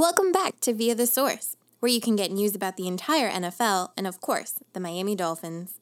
Welcome back to Via the Source, where you can get news about the entire NFL and, of course, the Miami Dolphins.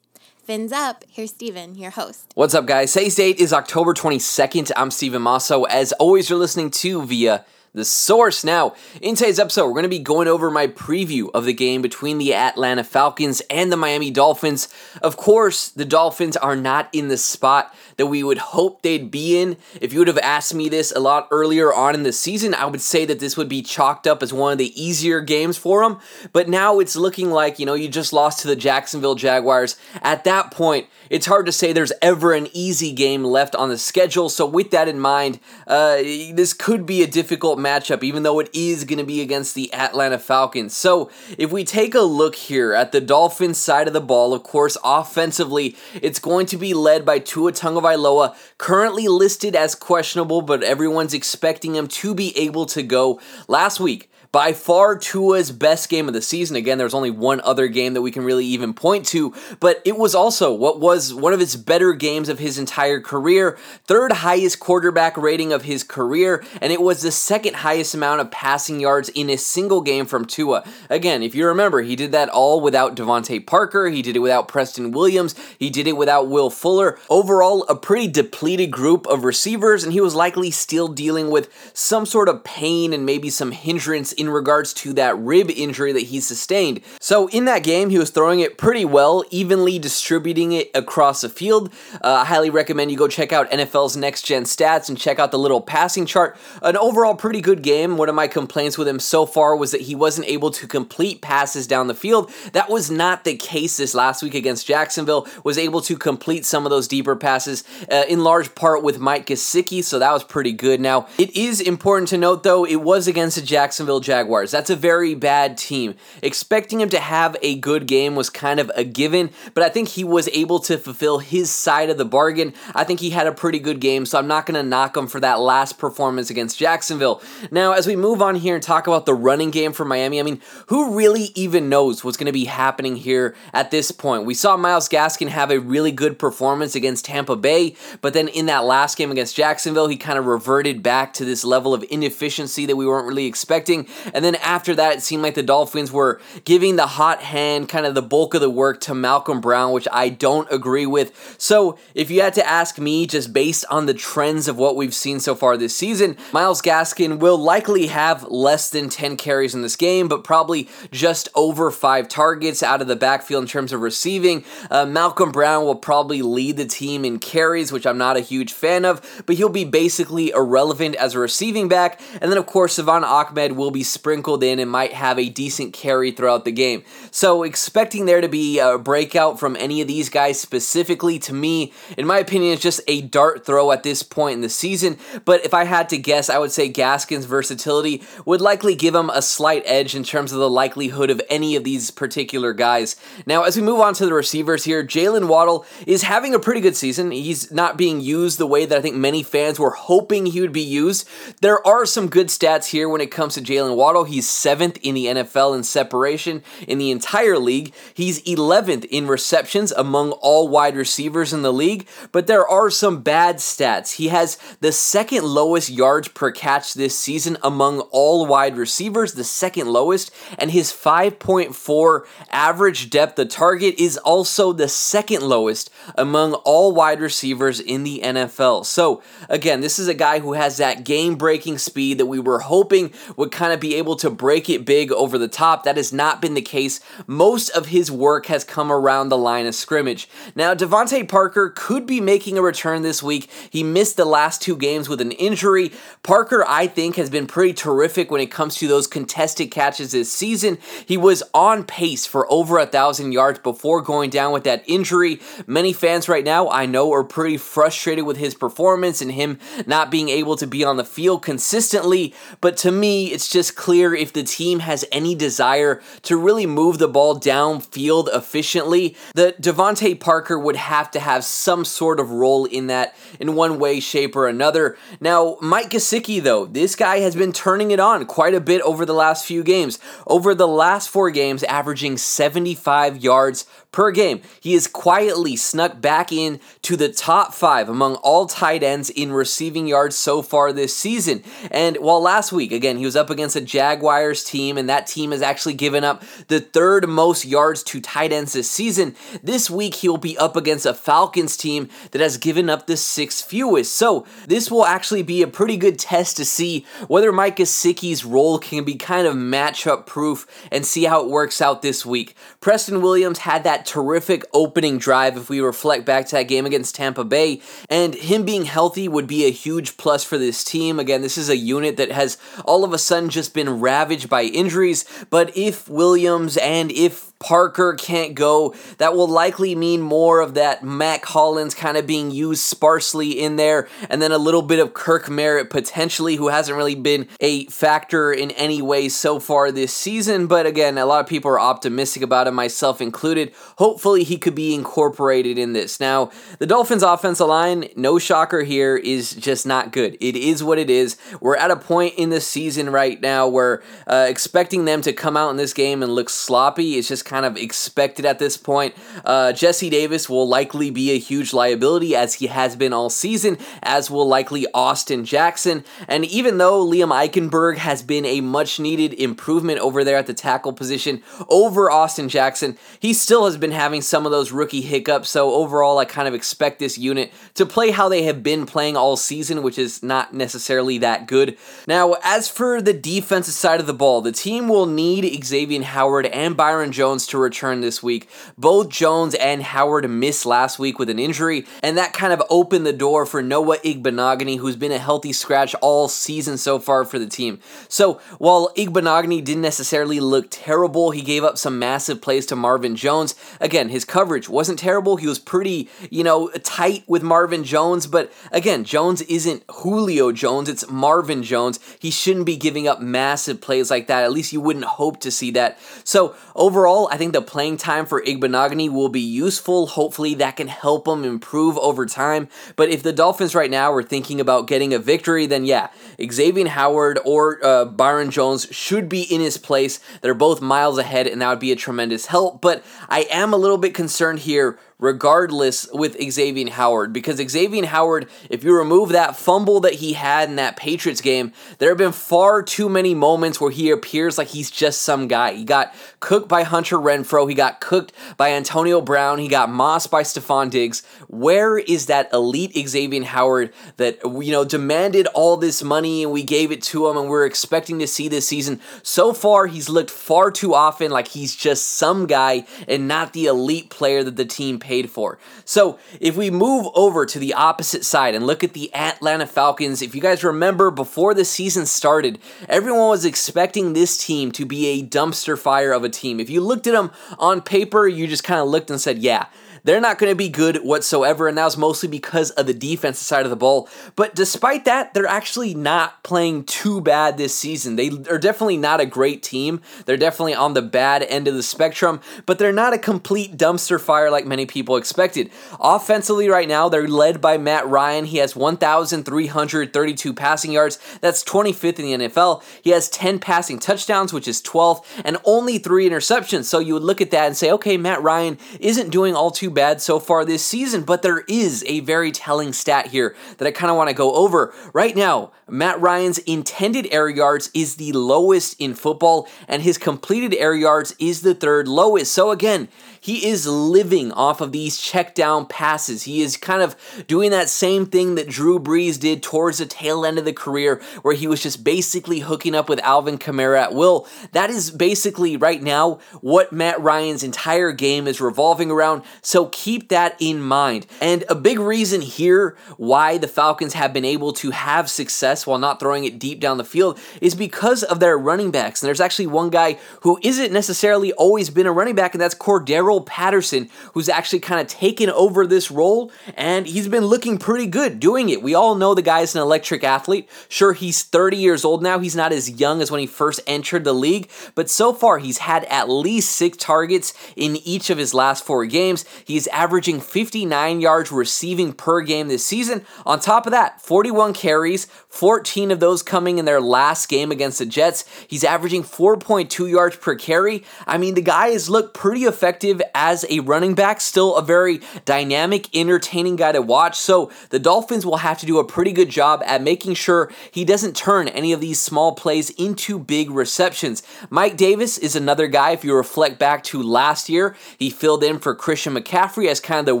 Fins up, here's Steven, your host. What's up, guys? Today's date is October 22nd. I'm Steven Masso. As always, you're listening to Via the source. Now, in today's episode, we're going to be going over my preview of the game between the Atlanta Falcons and the Miami Dolphins. Of course, the Dolphins are not in the spot that we would hope they'd be in. If you would have asked me this a lot earlier on in the season, I would say that this would be chalked up as one of the easier games for them. But now it's looking like, you know, you just lost to the Jacksonville Jaguars. At that point, it's hard to say there's ever an easy game left on the schedule. So, with that in mind, uh, this could be a difficult matchup, even though it is going to be against the Atlanta Falcons. So, if we take a look here at the Dolphins side of the ball, of course, offensively, it's going to be led by Tua Tagovailoa, currently listed as questionable, but everyone's expecting him to be able to go. Last week, by far Tua's best game of the season. Again, there's only one other game that we can really even point to, but it was also what was one of his better games of his entire career, third highest quarterback rating of his career, and it was the second highest amount of passing yards in a single game from Tua. Again, if you remember, he did that all without DeVante Parker, he did it without Preston Williams, he did it without Will Fuller. Overall, a pretty depleted group of receivers, and he was likely still dealing with some sort of pain and maybe some hindrance in in regards to that rib injury that he sustained. So in that game, he was throwing it pretty well, evenly distributing it across the field. Uh, I highly recommend you go check out NFL's Next Gen Stats and check out the little passing chart. An overall pretty good game. One of my complaints with him so far was that he wasn't able to complete passes down the field. That was not the case this last week against Jacksonville. Was able to complete some of those deeper passes uh, in large part with Mike Gesicki, so that was pretty good. Now, it is important to note though, it was against the Jacksonville Jaguars. That's a very bad team. Expecting him to have a good game was kind of a given, but I think he was able to fulfill his side of the bargain. I think he had a pretty good game, so I'm not going to knock him for that last performance against Jacksonville. Now, as we move on here and talk about the running game for Miami, I mean, who really even knows what's going to be happening here at this point? We saw Myles Gaskin have a really good performance against Tampa Bay, but then in that last game against Jacksonville, he kind of reverted back to this level of inefficiency that we weren't really expecting. And then after that, it seemed like the Dolphins were giving the hot hand kind of the bulk of the work to Malcolm Brown, which I don't agree with. So if you had to ask me, just based on the trends of what we've seen so far this season, Myles Gaskin will likely have less than 10 carries in this game, but probably just over five targets out of the backfield in terms of receiving. Uh, Malcolm Brown will probably lead the team in carries, which I'm not a huge fan of, but he'll be basically irrelevant as a receiving back. And then, of course, Salvon Ahmed will be sprinkled in and might have a decent carry throughout the game. So, expecting there to be a breakout from any of these guys specifically, to me, in my opinion, is just a dart throw at this point in the season. But if I had to guess, I would say Gaskin's versatility would likely give him a slight edge in terms of the likelihood of any of these particular guys. Now, as we move on to the receivers here, Jaylen Waddle is having a pretty good season. He's not being used the way that I think many fans were hoping he would be used. There are some good stats here when it comes to Jaylen Waddle. He's seventh in the NFL in separation in the entire league. He's 11th in receptions among all wide receivers in the league, but there are some bad stats. He has the second lowest yards per catch this season among all wide receivers, the second lowest, and his 5.4 average depth of target is also the second lowest among all wide receivers in the NFL. So, again, this is a guy who has that game breaking speed that we were hoping would kind of be able to break it big over the top. That has not been the case. Most of his work has come around the line of scrimmage. Now, DeVante Parker could be making a return this week. He missed the last two games with an injury. Parker, I think, has been pretty terrific when it comes to those contested catches this season. He was on pace for over a thousand yards before going down with that injury. Many fans right now, I know, are pretty frustrated with his performance and him not being able to be on the field consistently. But to me, it's just clear if the team has any desire to really move the ball downfield efficiently, that DeVante Parker would have to have some sort of role in that in one way, shape, or another. Now, Mike Gesicki, though, this guy has been turning it on quite a bit over the last few games. Over the last four games, averaging 75 yards per game. He has quietly snuck back in to the top five among all tight ends in receiving yards so far this season. And while last week, again, he was up against the Jaguars team, and that team has actually given up the third most yards to tight ends this season. This week, he'll be up against a Falcons team that has given up the sixth fewest. So, this will actually be a pretty good test to see whether Mike Gesicki's role can be kind of matchup proof and see how it works out this week. Preston Williams had that terrific opening drive if we reflect back to that game against Tampa Bay, and him being healthy would be a huge plus for this team. Again, this is a unit that has all of a sudden just been ravaged by injuries, but if Williams and if Parker can't go, that will likely mean more of that Mack Hollins kind of being used sparsely in there, and then a little bit of Kirk Merritt potentially, who hasn't really been a factor in any way so far this season. But again, a lot of people are optimistic about him, myself included. Hopefully, he could be incorporated in this. Now, the Dolphins' offensive line, no shocker here, is just not good. It is what it is. We're at a point in the season right now where uh, expecting them to come out in this game and look sloppy is just kind of expected at this point. Uh, Jesse Davis will likely be a huge liability as he has been all season, as will likely Austin Jackson. And even though Liam Eichenberg has been a much needed improvement over there at the tackle position over Austin Jackson, he still has been having some of those rookie hiccups. So overall, I kind of expect this unit to play how they have been playing all season, which is not necessarily that good. Now, as for the defensive side of the ball, the team will need Xavier Howard and Byron Jones Jones to return this week. Both Jones and Howard missed last week with an injury, and that kind of opened the door for Noah Igbinoghene, who's been a healthy scratch all season so far for the team. So while Igbinoghene didn't necessarily look terrible, he gave up some massive plays to Marvin Jones. Again, his coverage wasn't terrible. He was pretty, you know, tight with Marvin Jones, but again, Jones isn't Julio Jones, it's Marvin Jones. He shouldn't be giving up massive plays like that. At least you wouldn't hope to see that. So overall, I think the playing time for Igbinoghene will be useful. Hopefully, that can help him improve over time. But if the Dolphins right now are thinking about getting a victory, then yeah, Xavier Howard or uh, Byron Jones should be in his place. They're both miles ahead, and that would be a tremendous help. But I am a little bit concerned here regardless with Xavier Howard because Xavier Howard, if you remove that fumble that he had in that Patriots game, there have been far too many moments where he appears like he's just some guy. He got cooked by Hunter Renfrow, he got cooked by Antonio Brown, he got mossed by Stefon Diggs. Where is that elite Xavier Howard that you know demanded all this money and we gave it to him and we're expecting to see this season? So far, he's looked far too often like he's just some guy and not the elite player that the team paid for. So if we move over to the opposite side and look at the Atlanta Falcons, if you guys remember before the season started, everyone was expecting this team to be a dumpster fire of a team. If you looked at them on paper, you just kind of looked and said, yeah, they're not going to be good whatsoever, and that was mostly because of the defensive side of the ball. But despite that, they're actually not playing too bad this season. They are definitely not a great team. They're definitely on the bad end of the spectrum, but they're not a complete dumpster fire like many people expected. Offensively, right now, they're led by Matt Ryan. He has 1,332 passing yards. That's 25th in the NFL. He has 10 passing touchdowns, which is 12th, and only three interceptions. So you would look at that and say, okay, Matt Ryan isn't doing all too bad so far this season, but there is a very telling stat here that I kind of want to go over. Right now, Matt Ryan's intended air yards is the lowest in football, and his completed air yards is the third lowest. So, again, he is living off of these check down passes. He is kind of doing that same thing that Drew Brees did towards the tail end of the career, where he was just basically hooking up with Alvin Kamara at will. That is basically right now what Matt Ryan's entire game is revolving around. So keep that in mind. And a big reason here why the Falcons have been able to have success while not throwing it deep down the field is because of their running backs. And there's actually one guy who isn't necessarily always been a running back, and that's Cordarrelle Patterson, who's actually kind of taken over this role, and he's been looking pretty good doing it. We all know the guy's an electric athlete. Sure, he's 30 years old now. He's not as young as when he first entered the league, but so far he's had at least six targets in each of his last four games. He's averaging 59 yards receiving per game this season. On top of that, 41 carries, 14 of those coming in their last game against the Jets. He's averaging 4.2 yards per carry. I mean, the guy has looked pretty effective as a running back, still a very dynamic, entertaining guy to watch. So the Dolphins will have to do a pretty good job at making sure he doesn't turn any of these small plays into big receptions. Mike Davis is another guy, if you reflect back to last year, he filled in for Christian McCaffrey as kind of the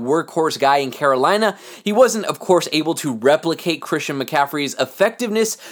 workhorse guy in Carolina. He wasn't, of course, able to replicate Christian McCaffrey's effectiveness,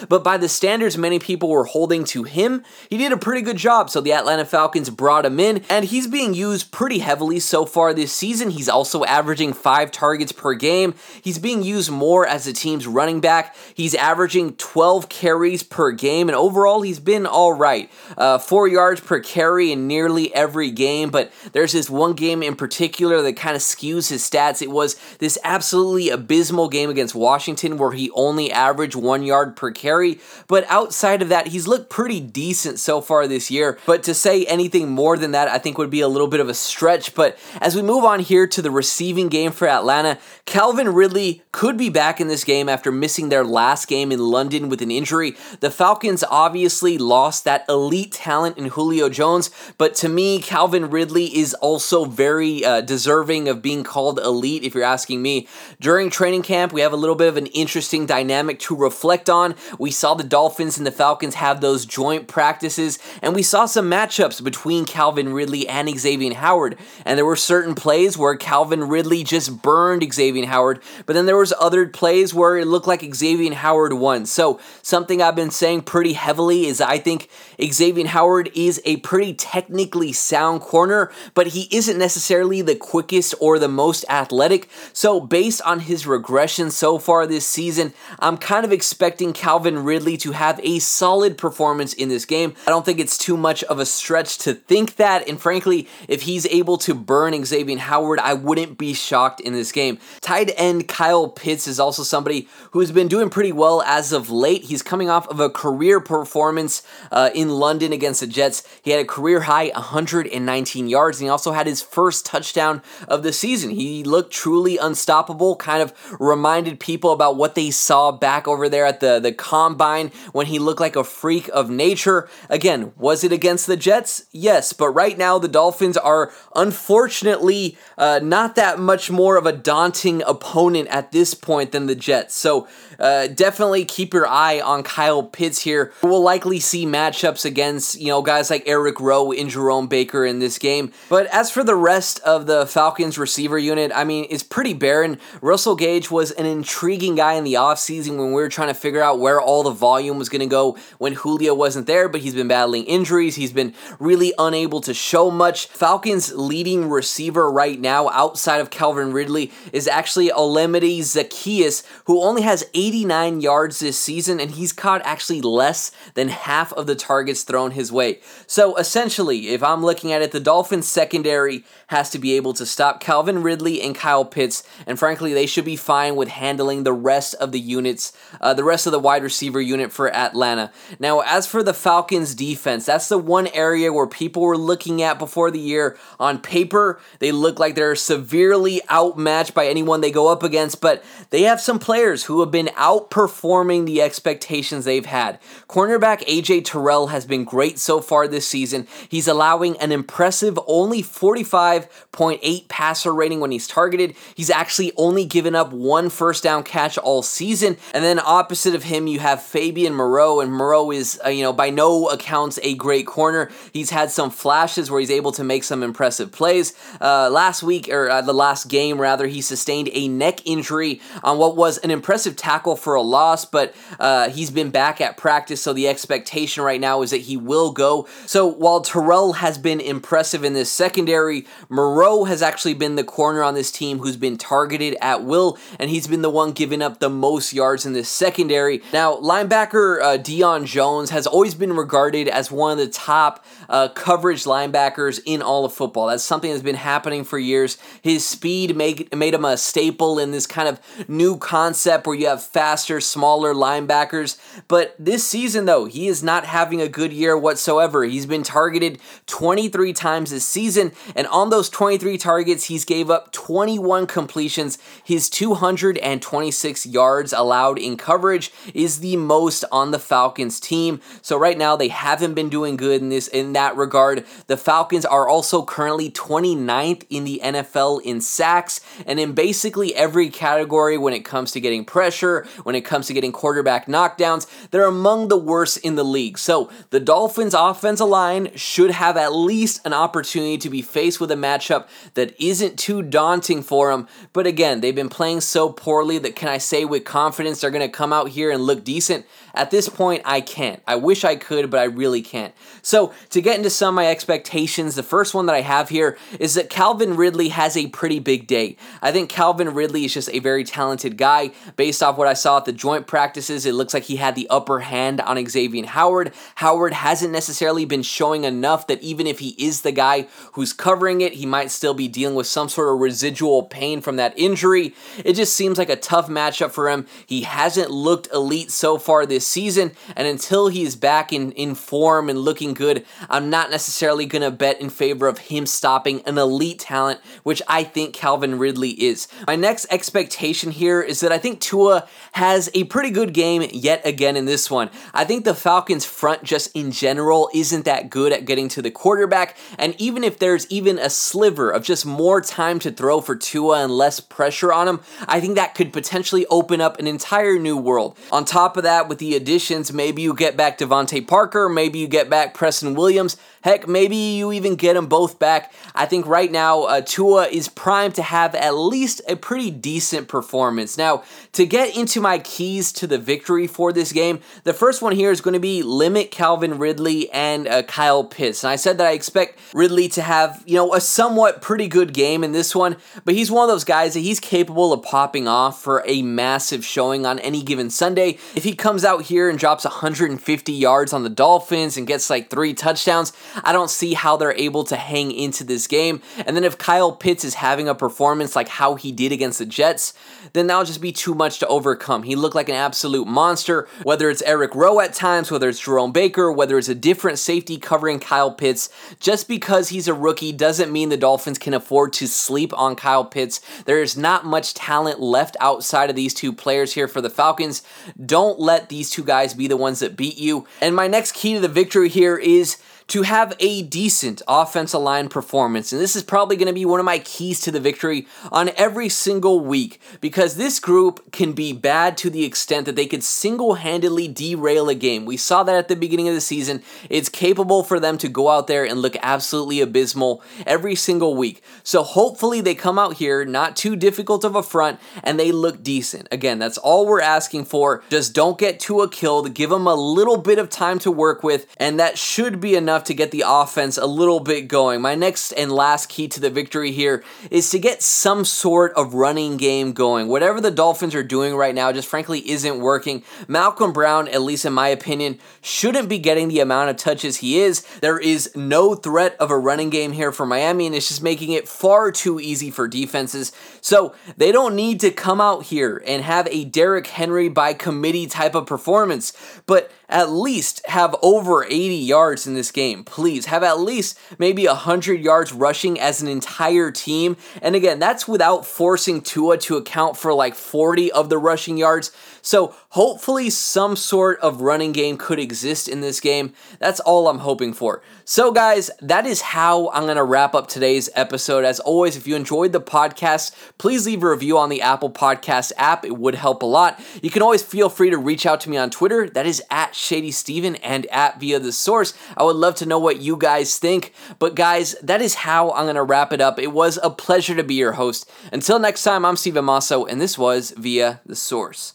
but by the standards many people were holding to him, he did a pretty good job. So the Atlanta Falcons brought him in, and he's being used pretty heavily so far this season. He's also averaging five targets per game. He's being used more as the team's running back. He's averaging 12 carries per game, and overall, he's been all right. Uh, four yards per carry in nearly every game, but there's this one game in particular that kind of skews his stats. It was this absolutely abysmal game against Washington where he only averaged one yard per carry, but outside of that, he's looked pretty decent so far this year. But to say anything more than that, I think would be a little bit of a stretch. But as we move on here to the receiving game for Atlanta, Calvin Ridley could be back in this game after missing their last game in London with an injury. The Falcons obviously lost that elite talent in Julio Jones, but to me, Calvin Ridley is also very uh, deserving of being called elite, if you're asking me. During training camp, we have a little bit of an interesting dynamic to reflect on. We saw the Dolphins and the Falcons have those joint practices, and we saw some matchups between Calvin Ridley and Xavier Howard. And there were certain plays where Calvin Ridley just burned Xavier Howard, but then there was other plays where it looked like Xavier Howard won. So something I've been saying pretty heavily is I think Xavier Howard is a pretty technically sound corner, but he isn't necessarily the quickest or the most athletic. So based on his regression so far this season, I'm kind of expecting Calvin Ridley to have a solid performance in this game. I don't think it's too much of a stretch to think that, and frankly, if he's able to burn Xavier Howard, I wouldn't be shocked in this game. Tight end Kyle Pitts is also somebody who's been doing pretty well as of late. He's coming off of a career performance uh, in London against the Jets. He had a career high 119 yards, and he also had his first touchdown of the season. He looked truly unstoppable, kind of reminded people about what they saw back over there at the, the combine when he looked like a freak of nature. Again, was it against the Jets? Yes, but right now the Dolphins are unfortunately uh, not that much more of a daunting opponent at this point than the Jets. So uh, definitely keep your eye on Kyle Pitts here. We'll likely see matchups against, you know, guys like Eric Rowe and Jerome Baker in this game. But as for the rest of the Falcons receiver unit, I mean, it's pretty barren. Russell Gage was an intriguing guy in the offseason when we were trying to figure out where all the volume was going to go when Julio wasn't there, but he's been battling injuries. He's been really unable to show much. Falcons' leading receiver right now, outside of Calvin Ridley, is actually Olamide Zaccheaus, who only has 89 yards this season, and he's caught actually less than half of the targets thrown his way. So essentially, if I'm looking at it, the Dolphins secondary has to be able to stop Calvin Ridley and Kyle Pitts, and frankly, they should be fine with handling the rest of the units, uh, the rest of the wide receiver unit for Atlanta. Now, as for the Falcons defense, that's the one area where people were looking at before the year. On paper, they look like they're severely outmatched by anyone they go up against, but they have some players who have been outperforming the expectations they've had. Cornerback AJ Terrell has been great so far this season. He's allowing an impressive only 45.8 passer rating when he's targeted. He's actually only given up one first down catch all season. And then opposite of him, you have Fabian Moreau, and Moreau is, uh, you know, by no accounts a great corner. He's had some flashes where he's able to make some impressive plays. Uh, last week, or uh, the last game rather, he sustained a neck injury on what was an impressive tackle for a loss, but uh, he's been back at practice, so the expectation right now is that he will go. So while Terrell has been impressive in this secondary, Moreau has actually been the corner on this team who's been targeted at will, and he's been the one giving up the most yards in this secondary. Now, linebacker uh, Deion Jones has always been regarded as one of the top uh, coverage linebackers in all of football. That's something that's been happening for years. His speed made, made him a staple in this kind of new concept where you have faster, smaller linebackers. But this season, though, he is not having a good year whatsoever. He's been targeted 23 times this season, and on those 23 targets. He's gave up 21 completions. His 226 yards allowed in coverage is the most on the Falcons team. So right now they haven't been doing good in this in that regard. The Falcons are also currently 29th in the NFL in sacks and in basically every category when it comes to getting pressure, when it comes to getting quarterback knockdowns, they're among the worst in the league. So the Dolphins offensive line should have at least an opportunity to be faced with a matchup that isn't too daunting for them. But again, they've been playing so poorly that can I say with confidence they're going to come out here and look decent? At this point, I can't. I wish I could, but I really can't. So, to get into some of my expectations, the first one that I have here is that Calvin Ridley has a pretty big day. I think Calvin Ridley is just a very talented guy. Based off what I saw at the joint practices, it looks like he had the upper hand on Xavier Howard. Howard hasn't necessarily been showing enough that even if he is the guy who's covering it, he might still be dealing with some sort of residual pain from that injury. It just seems like a tough matchup for him. He hasn't looked elite so far this season, and until he's back in, in form and looking good, I'm not necessarily going to bet in favor of him stopping an elite talent, which I think Calvin Ridley is. My next expectation here is that I think Tua has a pretty good game yet again in this one. I think the Falcons' front just in general isn't that good at getting to the quarterback, and even if there's even a sliver of just more time to throw for Tua and less pressure on him, I think that could potentially open up an entire new world. On top of that, with the additions, maybe you get back DeVante Parker, maybe you get back Preston Williams. Heck, maybe you even get them both back. I think right now uh, Tua is primed to have at least a pretty decent performance. Now, to get into my keys to the victory for this game, the first one here is going to be limit Calvin Ridley and uh, Kyle Pitts. And I said that I expect Ridley to have, you know, a somewhat pretty good game in this one, but he's one of those guys that he's capable of popping off for a massive showing on any given Sunday. If he comes out here and drops 150 yards on the Dolphins and gets like three touchdowns, I don't see how they're able to hang into this game. And then if Kyle Pitts is having a performance like how he did against the Jets, then that'll just be too much to overcome. He looked like an absolute monster, whether it's Eric Rowe at times, whether it's Jerome Baker, whether it's a different safety covering Kyle Pitts. Just because he's a rookie doesn't mean the Dolphins can afford to sleep on Kyle Pitts. There is not much talent left outside of these two players here for the Falcons. Don't let these two guys be the ones that beat you. And my next key to the victory here is to have a decent offensive line performance. And this is probably going to be one of my keys to the victory on every single week because this group can be bad to the extent that they could single handedly derail a game. We saw that at the beginning of the season. It's capable for them to go out there and look absolutely abysmal every single week. So hopefully they come out here, not too difficult of a front, and they look decent. Again, that's all we're asking for. Just don't get Tua killed, give them a little bit of time to work with, and that should be enough enough to get the offense a little bit going. My next and last key to the victory here is to get some sort of running game going. Whatever the Dolphins are doing right now just frankly isn't working. Malcolm Brown, at least in my opinion, shouldn't be getting the amount of touches he is. There is no threat of a running game here for Miami, and it's just making it far too easy for defenses. So they don't need to come out here and have a Derrick Henry by committee type of performance, but at least have over 80 yards in this game. Please have at least maybe 100 yards rushing as an entire team. And again, that's without forcing Tua to account for like 40 of the rushing yards. So hopefully, some sort of running game could exist in this game. That's all I'm hoping for. So, guys, that is how I'm going to wrap up today's episode. As always, if you enjoyed the podcast, please leave a review on the Apple Podcast app. It would help a lot. You can always feel free to reach out to me on Twitter. That is at Shady Steven and at Via the Source. I would love to know what you guys think. But, guys, that is how I'm going to wrap it up. It was a pleasure to be your host. Until next time, I'm Steven Masso, and this was Via the Source.